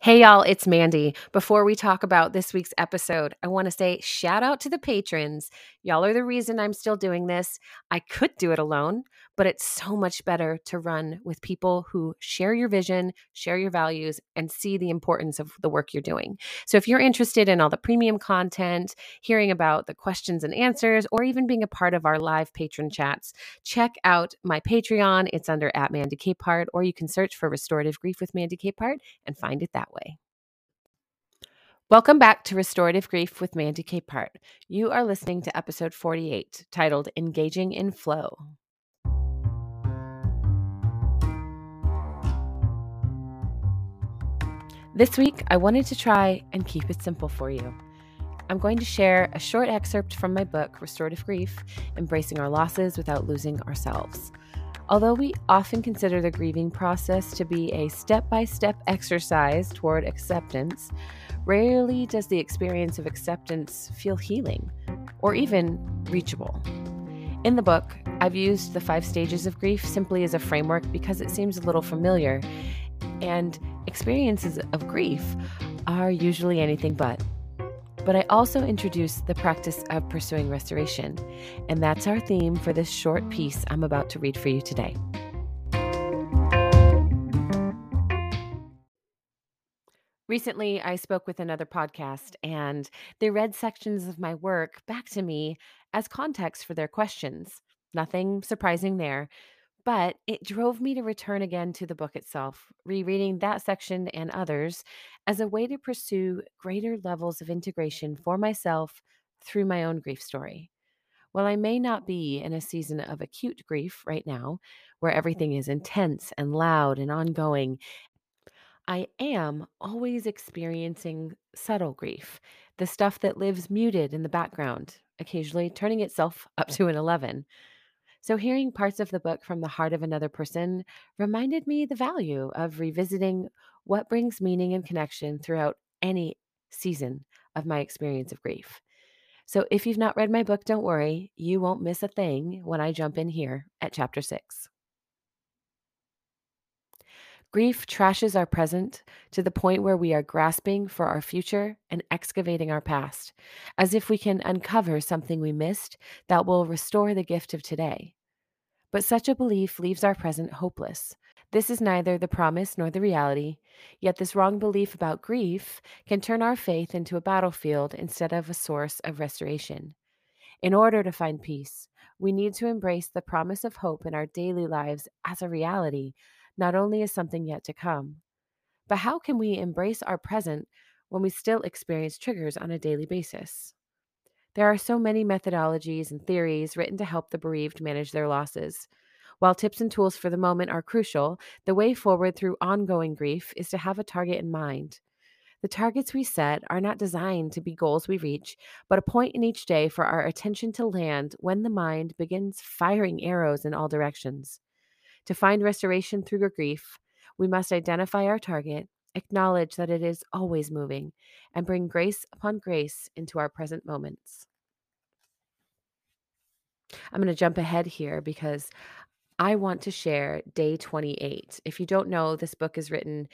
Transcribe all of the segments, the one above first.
Hey, y'all, it's Mandy. Before we talk about this week's episode, I want to say shout out to the patrons. Y'all are the reason I'm still doing this. I could do it alone, but it's so much better to run with people who share your vision, share your values, and see the importance of the work you're doing. So if you're interested in all the premium content, hearing about the questions and answers, or even being a part of our live patron chats, check out my Patreon. It's under at Mandy Capehart, or you can search for Restorative Grief with Mandy Capehart and find it that way. Welcome back to Restorative Grief with Mandy Capehart. You are listening to episode 48, titled Engaging in Flow. This week, I wanted to try and keep it simple for you. I'm going to share a short excerpt from my book, Restorative Grief Embracing Our Losses Without Losing Ourselves. Although we often consider the grieving process to be a step by step exercise toward acceptance, rarely does the experience of acceptance feel healing or even reachable. In the book, I've used the five stages of grief simply as a framework because it seems a little familiar, and experiences of grief are usually anything but. But I also introduce the practice of pursuing restoration, and that's our theme for this short piece I'm about to read for you today. Recently, I spoke with another podcast, and they read sections of my work back to me as context for their questions. Nothing surprising there, but it drove me to return again to the book itself, rereading that section and others as a way to pursue greater levels of integration for myself through my own grief story. While I may not be in a season of acute grief right now, where everything is mm-hmm. intense and loud and ongoing, I am always experiencing subtle grief, the stuff that lives muted in the background, occasionally turning itself up to an 11. So, hearing parts of the book from the heart of another person reminded me the value of revisiting what brings meaning and connection throughout any season of my experience of grief. So, if you've not read my book, don't worry, you won't miss a thing when I jump in here at chapter six. Grief trashes our present to the point where we are grasping for our future and excavating our past, as if we can uncover something we missed that will restore the gift of today. But such a belief leaves our present hopeless. This is neither the promise nor the reality, yet, this wrong belief about grief can turn our faith into a battlefield instead of a source of restoration. In order to find peace, we need to embrace the promise of hope in our daily lives as a reality not only is something yet to come, but how can we embrace our present when we still experience triggers on a daily basis? There are so many methodologies and theories written to help the bereaved manage their losses. While tips and tools for the moment are crucial, the way forward through ongoing grief is to have a target in mind. The targets we set are not designed to be goals we reach, but a point in each day for our attention to land when the mind begins firing arrows in all directions. To find restoration through your grief, we must identify our target, acknowledge that it is always moving, and bring grace upon grace into our present moments. I'm going to jump ahead here because I want to share day 28. If you don't know, this book is written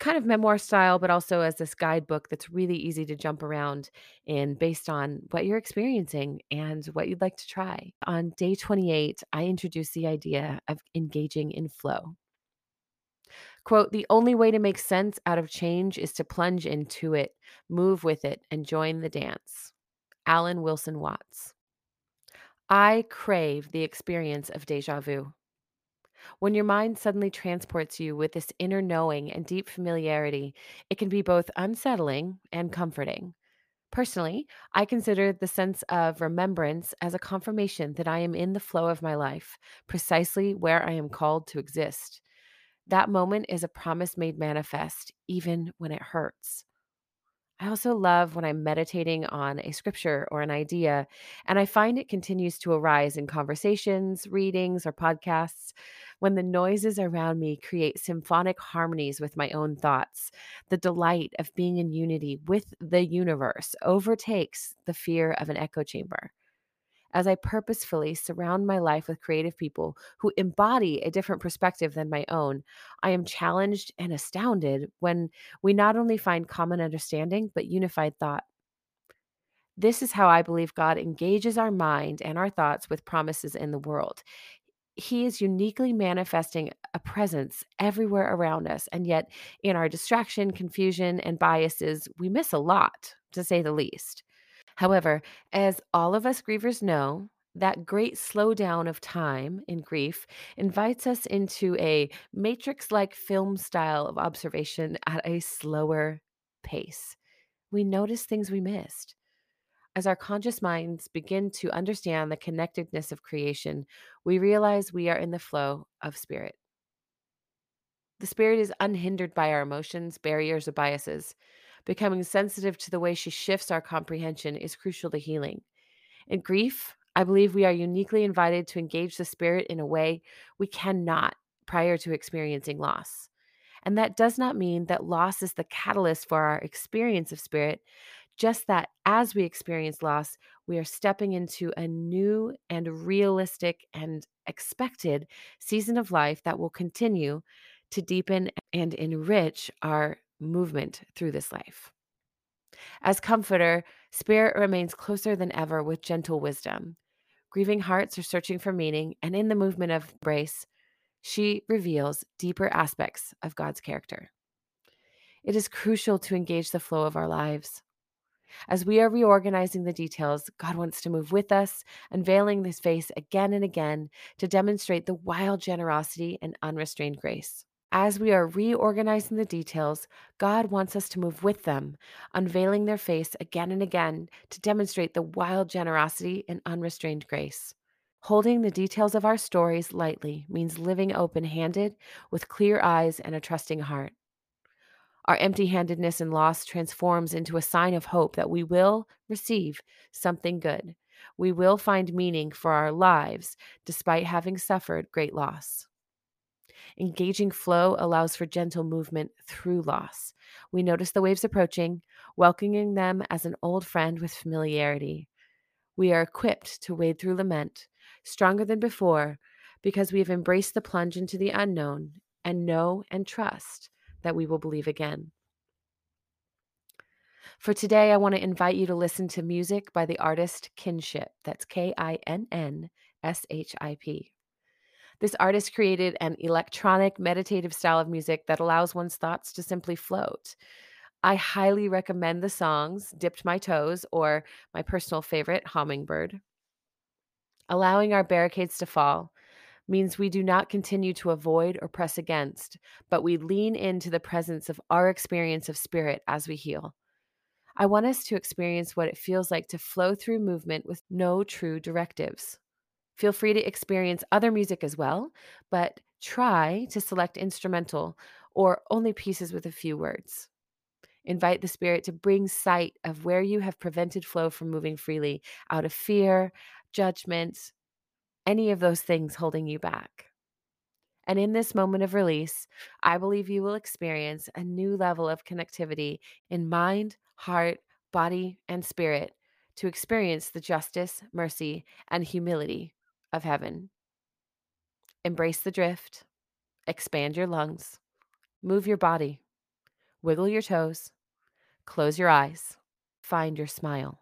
kind of memoir style, but also as this guidebook that's really easy to jump around in based on what you're experiencing and what you'd like to try. On day 28, I introduce the idea of engaging in flow. Quote, the only way to make sense out of change is to plunge into it, move with it, and join the dance. Alan Wilson Watts. I crave the experience of deja vu. When your mind suddenly transports you with this inner knowing and deep familiarity, it can be both unsettling and comforting. Personally, I consider the sense of remembrance as a confirmation that I am in the flow of my life, precisely where I am called to exist. That moment is a promise made manifest, even when it hurts. I also love when I'm meditating on a scripture or an idea, and I find it continues to arise in conversations, readings, or podcasts when the noises around me create symphonic harmonies with my own thoughts. The delight of being in unity with the universe overtakes the fear of an echo chamber. As I purposefully surround my life with creative people who embody a different perspective than my own, I am challenged and astounded when we not only find common understanding, but unified thought. This is how I believe God engages our mind and our thoughts with promises in the world. He is uniquely manifesting a presence everywhere around us. And yet, in our distraction, confusion, and biases, we miss a lot, to say the least. However, as all of us grievers know, that great slowdown of time in grief invites us into a matrix like film style of observation at a slower pace. We notice things we missed. As our conscious minds begin to understand the connectedness of creation, we realize we are in the flow of spirit. The spirit is unhindered by our emotions, barriers, or biases. Becoming sensitive to the way she shifts our comprehension is crucial to healing. In grief, I believe we are uniquely invited to engage the spirit in a way we cannot prior to experiencing loss. And that does not mean that loss is the catalyst for our experience of spirit, just that as we experience loss, we are stepping into a new and realistic and expected season of life that will continue to deepen and enrich our movement through this life. As comforter, Spirit remains closer than ever with gentle wisdom. Grieving hearts are searching for meaning, and in the movement of embrace, she reveals deeper aspects of God's character. It is crucial to engage the flow of our lives. As we are reorganizing the details, God wants to move with us, unveiling his face again and again to demonstrate the wild generosity and unrestrained grace. As we are reorganizing the details, God wants us to move with them, unveiling their face again and again to demonstrate the wild generosity and unrestrained grace. Holding the details of our stories lightly means living open handed with clear eyes and a trusting heart. Our empty handedness and loss transforms into a sign of hope that we will receive something good. We will find meaning for our lives despite having suffered great loss. Engaging flow allows for gentle movement through loss. We notice the waves approaching, welcoming them as an old friend with familiarity. We are equipped to wade through lament, stronger than before, because we have embraced the plunge into the unknown and know and trust that we will believe again. For today, I want to invite you to listen to music by the artist Kinnship. That's K I N N S H I P. This artist created an electronic meditative style of music that allows one's thoughts to simply float. I highly recommend the songs Dipped My Toes or my personal favorite, Hummingbird. Allowing our barricades to fall means we do not continue to avoid or press against, but we lean into the presence of our experience of spirit as we heal. I want us to experience what it feels like to flow through movement with no true directives. Feel free to experience other music as well, but try to select instrumental or only pieces with a few words. Invite the Spirit to bring sight of where you have prevented flow from moving freely out of fear, judgment, any of those things holding you back. And in this moment of release, I believe you will experience a new level of connectivity in mind, heart, body, and spirit to experience the justice, mercy, and humility of heaven. Embrace the drift, expand your lungs, move your body, wiggle your toes, close your eyes, find your smile.